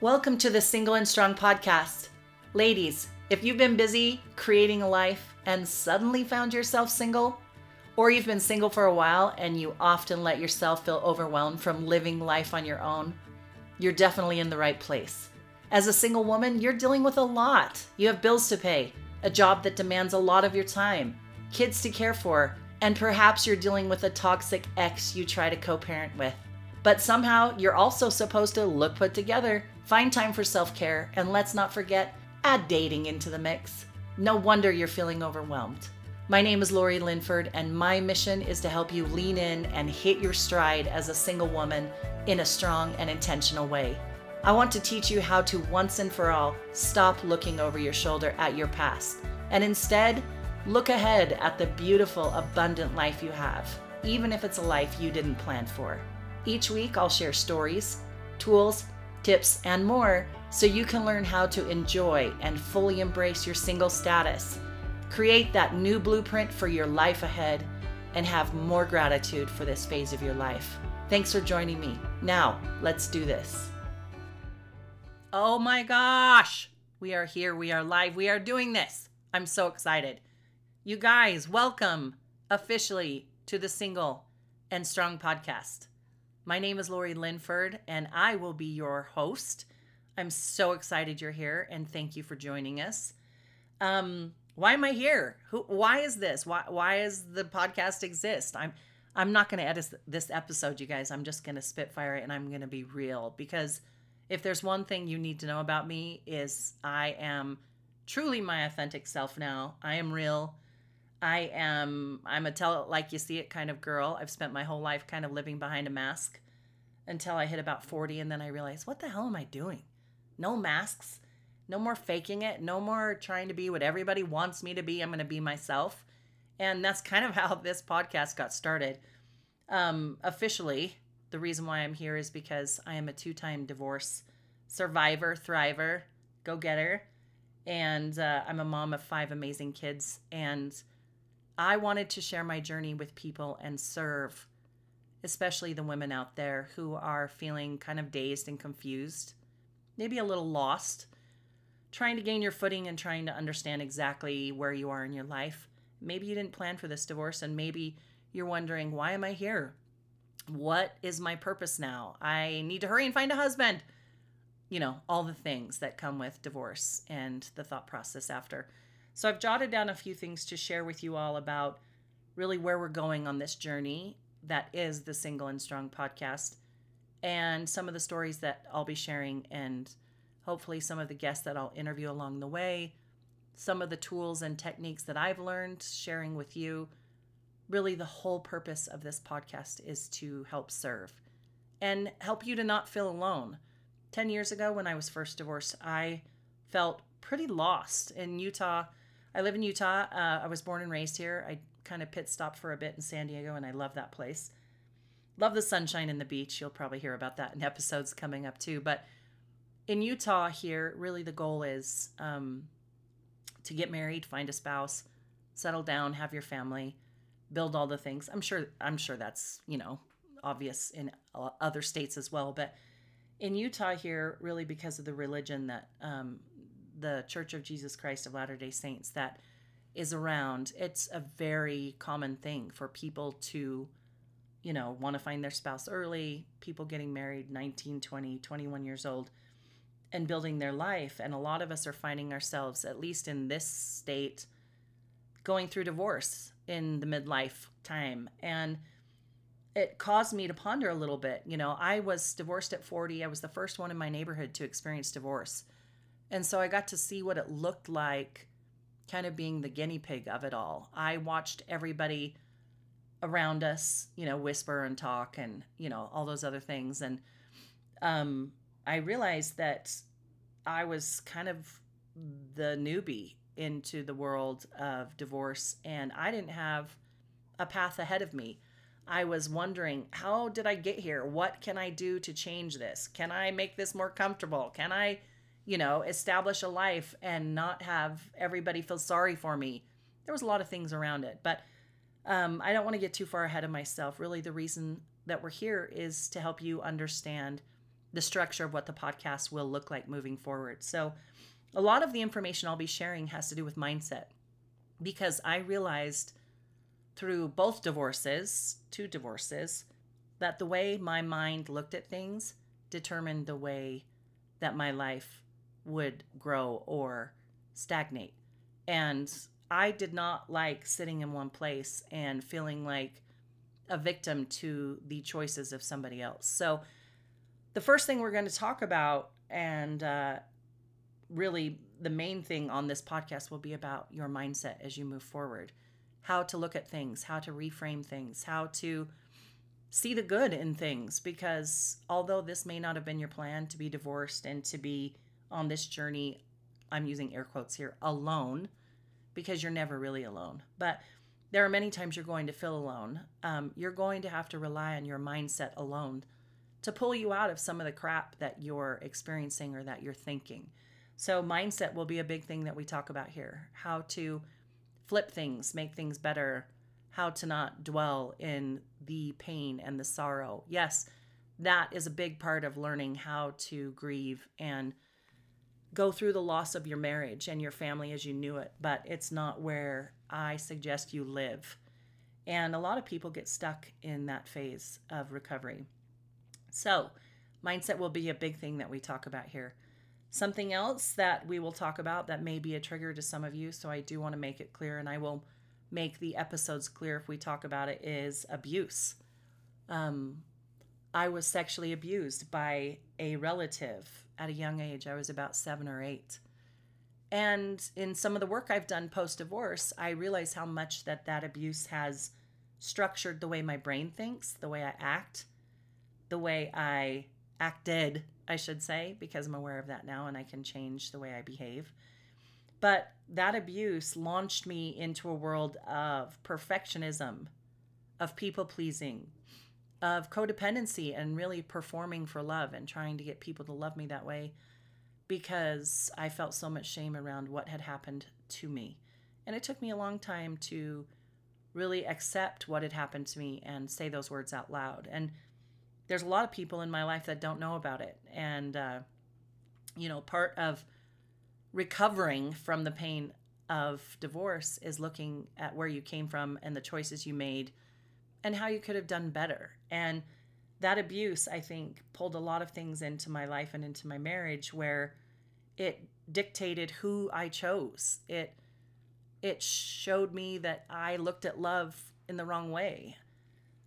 Welcome to the Single and Strong podcast. Ladies, if you've been busy creating a life and suddenly found yourself single, or you've been single for a while and you often let yourself feel overwhelmed from living life on your own, you're definitely in the right place. As a single woman, you're dealing with a lot. You have bills to pay, a job that demands a lot of your time, kids to care for, and perhaps you're dealing with a toxic ex you try to co parent with. But somehow you're also supposed to look put together, find time for self care, and let's not forget, add dating into the mix. No wonder you're feeling overwhelmed. My name is Lori Linford, and my mission is to help you lean in and hit your stride as a single woman in a strong and intentional way. I want to teach you how to once and for all stop looking over your shoulder at your past and instead look ahead at the beautiful, abundant life you have, even if it's a life you didn't plan for. Each week, I'll share stories, tools, tips, and more so you can learn how to enjoy and fully embrace your single status, create that new blueprint for your life ahead, and have more gratitude for this phase of your life. Thanks for joining me. Now, let's do this. Oh my gosh! We are here, we are live, we are doing this. I'm so excited. You guys, welcome officially to the Single and Strong podcast. My name is Lori Linford, and I will be your host. I'm so excited you're here, and thank you for joining us. Um, why am I here? Who? Why is this? Why? Why is the podcast exist? I'm. I'm not going to edit this episode, you guys. I'm just going to spitfire it, and I'm going to be real because if there's one thing you need to know about me is I am truly my authentic self now. I am real. I am I'm a tell it like you see it kind of girl. I've spent my whole life kind of living behind a mask until I hit about 40 and then I realized what the hell am I doing? No masks. No more faking it. No more trying to be what everybody wants me to be. I'm going to be myself. And that's kind of how this podcast got started. Um, officially, the reason why I'm here is because I am a two time divorce survivor, thriver, go getter. And uh, I'm a mom of five amazing kids. And I wanted to share my journey with people and serve, especially the women out there who are feeling kind of dazed and confused, maybe a little lost, trying to gain your footing and trying to understand exactly where you are in your life. Maybe you didn't plan for this divorce, and maybe you're wondering, why am I here? What is my purpose now? I need to hurry and find a husband. You know, all the things that come with divorce and the thought process after. So I've jotted down a few things to share with you all about really where we're going on this journey that is the Single and Strong podcast and some of the stories that I'll be sharing and hopefully some of the guests that I'll interview along the way, some of the tools and techniques that I've learned sharing with you. Really, the whole purpose of this podcast is to help serve and help you to not feel alone. 10 years ago, when I was first divorced, I felt pretty lost in Utah. I live in Utah. Uh, I was born and raised here. I kind of pit stopped for a bit in San Diego, and I love that place. Love the sunshine and the beach. You'll probably hear about that in episodes coming up too. But in Utah, here, really the goal is um, to get married, find a spouse, settle down, have your family, build all the things. I'm sure. I'm sure that's you know obvious in other states as well, but in Utah here, really because of the religion that um, the Church of Jesus Christ of Latter day Saints that is around, it's a very common thing for people to, you know, want to find their spouse early, people getting married 19, 20, 21 years old and building their life. And a lot of us are finding ourselves, at least in this state, going through divorce in the midlife time. And it caused me to ponder a little bit. You know, I was divorced at 40. I was the first one in my neighborhood to experience divorce. And so I got to see what it looked like, kind of being the guinea pig of it all. I watched everybody around us, you know, whisper and talk and, you know, all those other things. And um, I realized that I was kind of the newbie into the world of divorce and I didn't have a path ahead of me. I was wondering, how did I get here? What can I do to change this? Can I make this more comfortable? Can I you know, establish a life and not have everybody feel sorry for me. There was a lot of things around it, but um, I don't want to get too far ahead of myself. Really, the reason that we're here is to help you understand the structure of what the podcast will look like moving forward. So, a lot of the information I'll be sharing has to do with mindset because I realized through both divorces, two divorces, that the way my mind looked at things determined the way that my life would grow or stagnate. And I did not like sitting in one place and feeling like a victim to the choices of somebody else. So, the first thing we're going to talk about, and uh, really the main thing on this podcast, will be about your mindset as you move forward how to look at things, how to reframe things, how to see the good in things. Because although this may not have been your plan to be divorced and to be on this journey, I'm using air quotes here, alone, because you're never really alone. But there are many times you're going to feel alone. Um, you're going to have to rely on your mindset alone to pull you out of some of the crap that you're experiencing or that you're thinking. So, mindset will be a big thing that we talk about here. How to flip things, make things better, how to not dwell in the pain and the sorrow. Yes, that is a big part of learning how to grieve and go through the loss of your marriage and your family as you knew it, but it's not where I suggest you live. And a lot of people get stuck in that phase of recovery. So, mindset will be a big thing that we talk about here. Something else that we will talk about that may be a trigger to some of you, so I do want to make it clear, and I will make the episodes clear if we talk about it, is abuse. Um, I was sexually abused by a relative at a young age. I was about seven or eight. And in some of the work I've done post divorce, I realize how much that that abuse has structured the way my brain thinks, the way I act, the way I acted I should say, because I'm aware of that now and I can change the way I behave. But that abuse launched me into a world of perfectionism, of people pleasing, of codependency, and really performing for love and trying to get people to love me that way because I felt so much shame around what had happened to me. And it took me a long time to really accept what had happened to me and say those words out loud. And there's a lot of people in my life that don't know about it. And, uh, you know, part of recovering from the pain of divorce is looking at where you came from and the choices you made and how you could have done better. And that abuse, I think, pulled a lot of things into my life and into my marriage where it dictated who I chose. It it showed me that I looked at love in the wrong way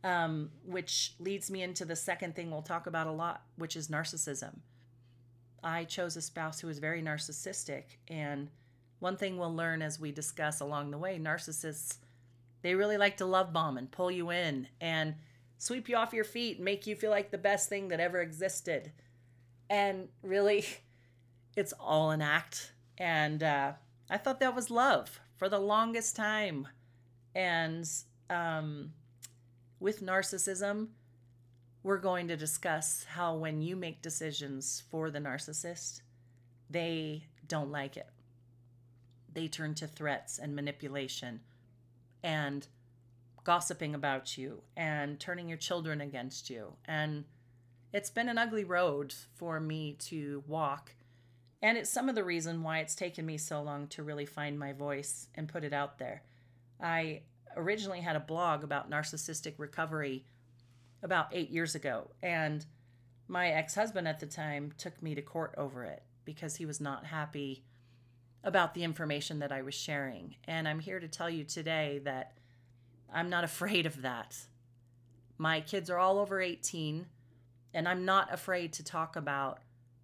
um, which leads me into the second thing we'll talk about a lot, which is narcissism. I chose a spouse who was very narcissistic. And one thing we'll learn as we discuss along the way narcissists, they really like to love bomb and pull you in and sweep you off your feet and make you feel like the best thing that ever existed. And really, it's all an act. And uh, I thought that was love for the longest time. And um, with narcissism, we're going to discuss how when you make decisions for the narcissist, they don't like it. They turn to threats and manipulation and gossiping about you and turning your children against you. And it's been an ugly road for me to walk. And it's some of the reason why it's taken me so long to really find my voice and put it out there. I originally had a blog about narcissistic recovery about eight years ago. And my ex husband at the time took me to court over it because he was not happy about the information that I was sharing. And I'm here to tell you today that I'm not afraid of that. My kids are all over 18, and I'm not afraid to talk about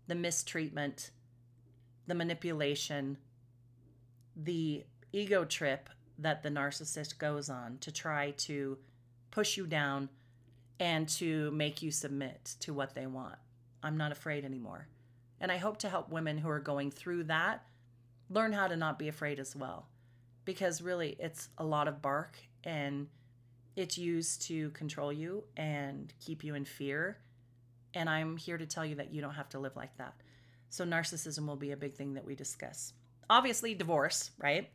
the mistreatment, the manipulation, the ego trip that the narcissist goes on to try to push you down and to make you submit to what they want. I'm not afraid anymore. And I hope to help women who are going through that learn how to not be afraid as well. Because really, it's a lot of bark and it's used to control you and keep you in fear. And I'm here to tell you that you don't have to live like that. So, narcissism will be a big thing that we discuss. Obviously, divorce, right?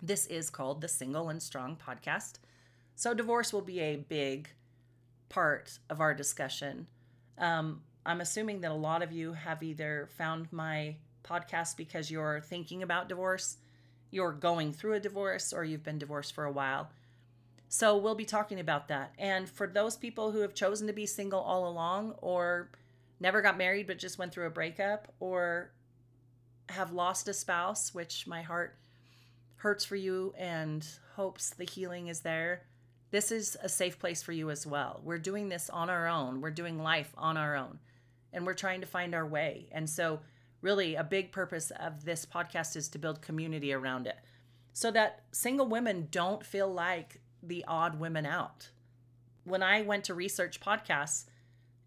This is called the Single and Strong podcast. So, divorce will be a big part of our discussion. Um, I'm assuming that a lot of you have either found my podcast because you're thinking about divorce, you're going through a divorce, or you've been divorced for a while. So we'll be talking about that. And for those people who have chosen to be single all along, or never got married but just went through a breakup, or have lost a spouse, which my heart hurts for you and hopes the healing is there, this is a safe place for you as well. We're doing this on our own, we're doing life on our own, and we're trying to find our way. And so, really, a big purpose of this podcast is to build community around it so that single women don't feel like the odd women out. When I went to research podcasts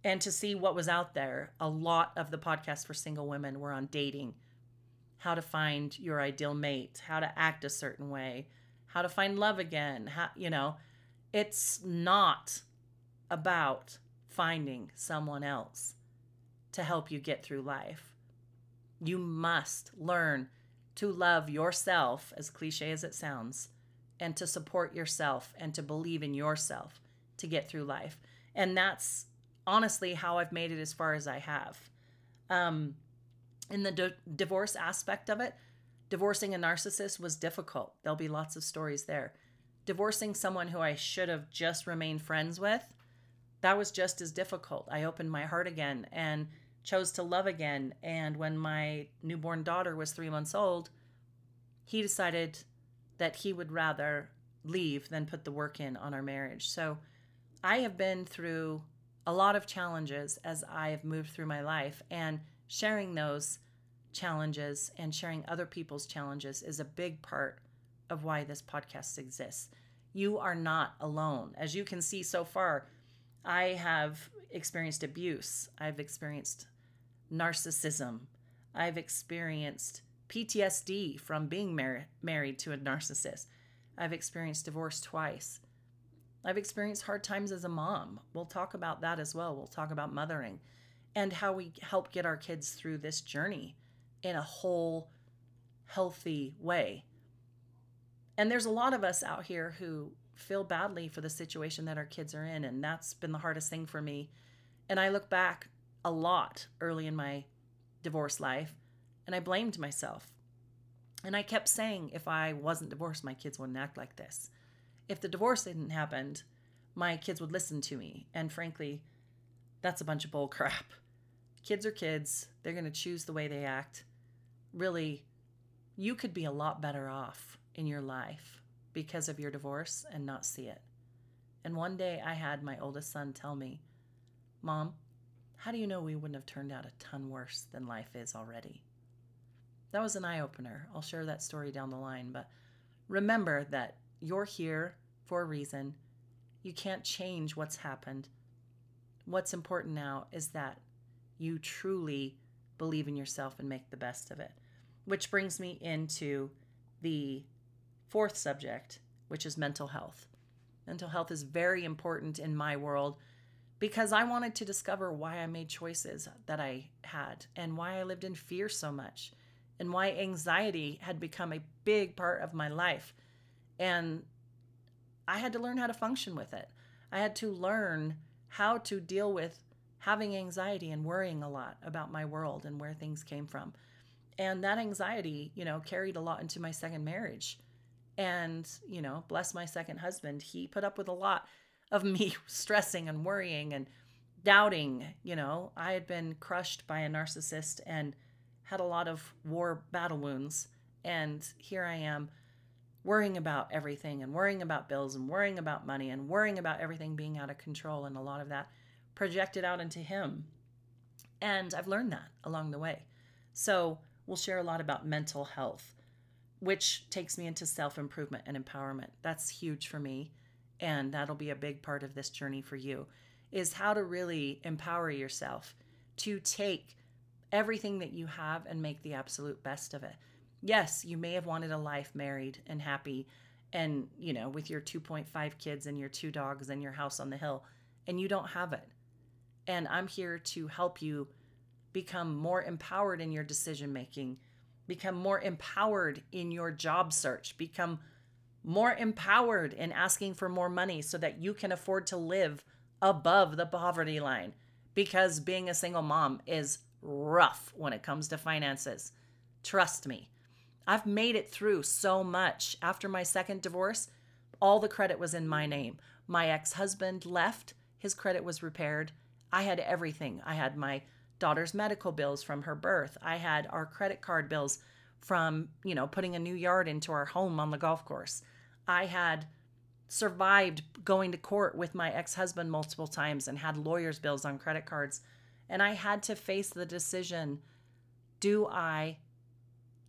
and to see what was out there, a lot of the podcasts for single women were on dating, how to find your ideal mate, how to act a certain way, how to find love again, how, you know, it's not about finding someone else to help you get through life. You must learn to love yourself, as cliche as it sounds, and to support yourself and to believe in yourself to get through life. And that's honestly how I've made it as far as I have. Um, in the di- divorce aspect of it, divorcing a narcissist was difficult. There'll be lots of stories there. Divorcing someone who I should have just remained friends with, that was just as difficult. I opened my heart again and chose to love again. And when my newborn daughter was three months old, he decided that he would rather leave than put the work in on our marriage. So I have been through a lot of challenges as I have moved through my life. And sharing those challenges and sharing other people's challenges is a big part of why this podcast exists. You are not alone. As you can see so far, I have experienced abuse, I've experienced narcissism, I've experienced PTSD from being mar- married to a narcissist. I've experienced divorce twice. I've experienced hard times as a mom. We'll talk about that as well. We'll talk about mothering and how we help get our kids through this journey in a whole, healthy way. And there's a lot of us out here who feel badly for the situation that our kids are in, and that's been the hardest thing for me. And I look back a lot early in my divorce life, and I blamed myself. And I kept saying, if I wasn't divorced, my kids wouldn't act like this. If the divorce hadn't happened, my kids would listen to me. And frankly, that's a bunch of bull crap kids are kids. They're going to choose the way they act. Really, you could be a lot better off in your life because of your divorce and not see it. And one day I had my oldest son tell me, Mom, how do you know we wouldn't have turned out a ton worse than life is already? That was an eye opener. I'll share that story down the line, but remember that you're here for a reason. You can't change what's happened. What's important now is that you truly believe in yourself and make the best of it. Which brings me into the fourth subject, which is mental health. Mental health is very important in my world because I wanted to discover why I made choices that I had and why I lived in fear so much and why anxiety had become a big part of my life. And I had to learn how to function with it. I had to learn how to deal with having anxiety and worrying a lot about my world and where things came from. And that anxiety, you know, carried a lot into my second marriage. And, you know, bless my second husband, he put up with a lot of me stressing and worrying and doubting. You know, I had been crushed by a narcissist and had a lot of war battle wounds. And here I am worrying about everything and worrying about bills and worrying about money and worrying about everything being out of control and a lot of that projected out into him. And I've learned that along the way. So we'll share a lot about mental health, which takes me into self improvement and empowerment. That's huge for me. And that'll be a big part of this journey for you is how to really empower yourself to take everything that you have and make the absolute best of it. Yes, you may have wanted a life married and happy and, you know, with your 2.5 kids and your two dogs and your house on the hill, and you don't have it. And I'm here to help you become more empowered in your decision making, become more empowered in your job search, become more empowered in asking for more money so that you can afford to live above the poverty line, because being a single mom is rough when it comes to finances. Trust me. I've made it through so much. After my second divorce, all the credit was in my name. My ex husband left, his credit was repaired. I had everything. I had my daughter's medical bills from her birth, I had our credit card bills from, you know, putting a new yard into our home on the golf course. I had survived going to court with my ex husband multiple times and had lawyer's bills on credit cards. And I had to face the decision do I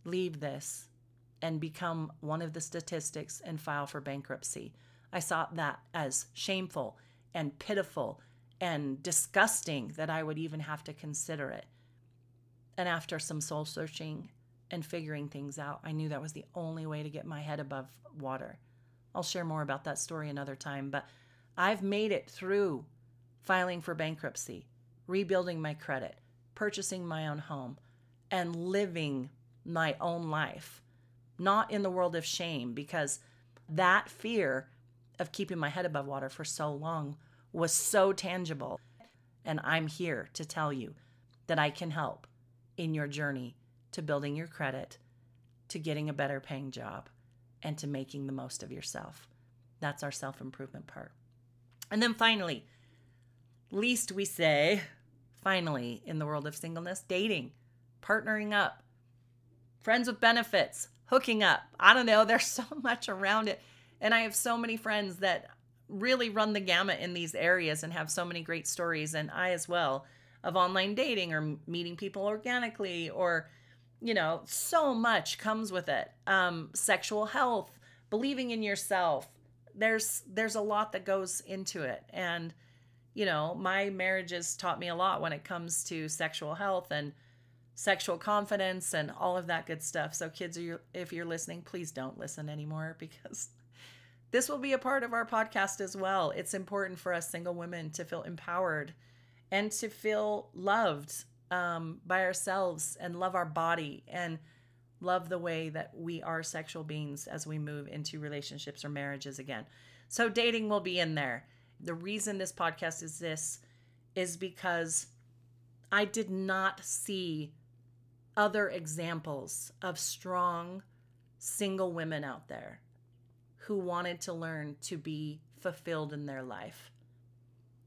leave this and become one of the statistics and file for bankruptcy? I saw that as shameful and pitiful and disgusting that I would even have to consider it. And after some soul searching and figuring things out, I knew that was the only way to get my head above water. I'll share more about that story another time, but I've made it through filing for bankruptcy, rebuilding my credit, purchasing my own home, and living my own life, not in the world of shame, because that fear of keeping my head above water for so long was so tangible. And I'm here to tell you that I can help in your journey to building your credit, to getting a better paying job, and to making the most of yourself. That's our self improvement part. And then finally, least we say, finally, in the world of singleness, dating, partnering up, friends with benefits, hooking up. I don't know, there's so much around it. And I have so many friends that really run the gamut in these areas and have so many great stories. And I as well of online dating or meeting people organically or you know, so much comes with it. Um, sexual health, believing in yourself. There's there's a lot that goes into it, and you know, my marriages taught me a lot when it comes to sexual health and sexual confidence and all of that good stuff. So, kids, if you're listening, please don't listen anymore because this will be a part of our podcast as well. It's important for us single women to feel empowered and to feel loved um, by ourselves and love our body and love the way that we are sexual beings as we move into relationships or marriages again. So, dating will be in there. The reason this podcast is this is because I did not see other examples of strong single women out there who wanted to learn to be fulfilled in their life.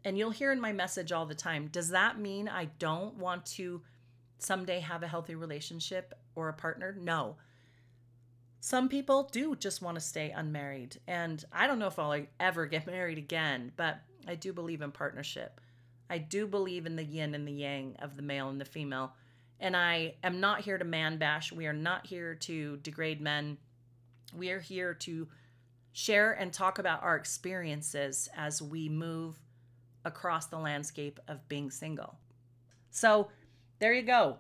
And you'll hear in my message all the time does that mean I don't want to someday have a healthy relationship or a partner? No. Some people do just want to stay unmarried. And I don't know if I'll ever get married again, but I do believe in partnership. I do believe in the yin and the yang of the male and the female. And I am not here to man bash. We are not here to degrade men. We are here to share and talk about our experiences as we move across the landscape of being single. So, there you go.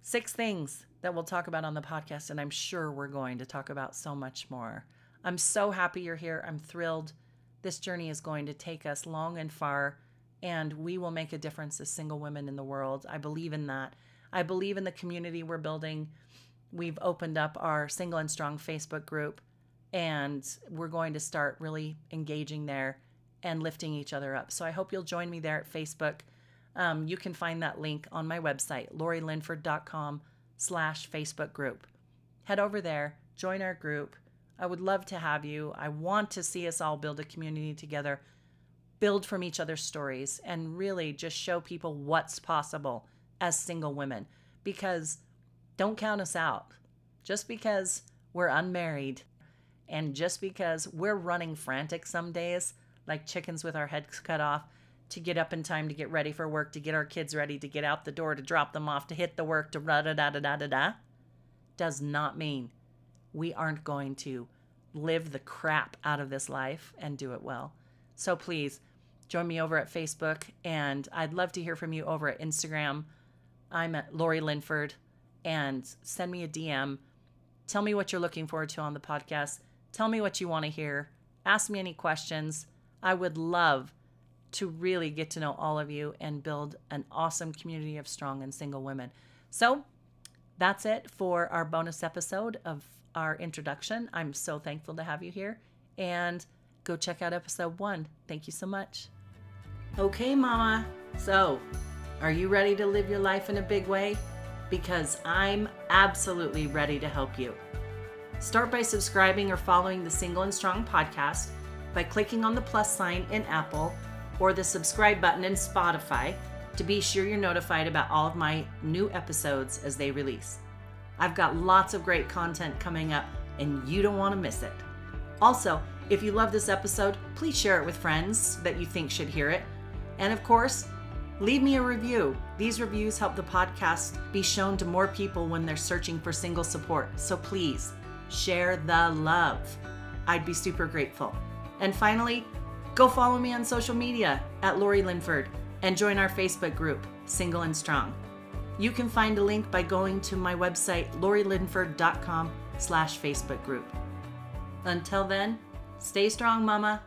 Six things that we'll talk about on the podcast, and I'm sure we're going to talk about so much more. I'm so happy you're here. I'm thrilled. This journey is going to take us long and far, and we will make a difference as single women in the world. I believe in that. I believe in the community we're building. We've opened up our Single and Strong Facebook group, and we're going to start really engaging there and lifting each other up. So I hope you'll join me there at Facebook. Um, you can find that link on my website, lorilinford.com slash Facebook group. Head over there, join our group. I would love to have you. I want to see us all build a community together, build from each other's stories, and really just show people what's possible as single women. Because don't count us out. Just because we're unmarried and just because we're running frantic some days like chickens with our heads cut off to get up in time to get ready for work, to get our kids ready, to get out the door, to drop them off, to hit the work, to da da da da da da, does not mean we aren't going to live the crap out of this life and do it well. So please join me over at Facebook, and I'd love to hear from you over at Instagram. I'm at Lori Linford, and send me a DM. Tell me what you're looking forward to on the podcast. Tell me what you want to hear. Ask me any questions. I would love to really get to know all of you and build an awesome community of strong and single women. So that's it for our bonus episode of our introduction. I'm so thankful to have you here and go check out episode one. Thank you so much. Okay, Mama, So, are you ready to live your life in a big way? Because I'm absolutely ready to help you. Start by subscribing or following the Single and Strong podcast by clicking on the plus sign in Apple or the subscribe button in Spotify to be sure you're notified about all of my new episodes as they release. I've got lots of great content coming up and you don't want to miss it. Also, if you love this episode, please share it with friends that you think should hear it. And of course, leave me a review. These reviews help the podcast be shown to more people when they're searching for single support. So please share the love. I'd be super grateful. And finally, go follow me on social media at Lori Linford and join our Facebook group, Single and Strong. You can find a link by going to my website, lorilinford.com slash Facebook group. Until then, stay strong, mama.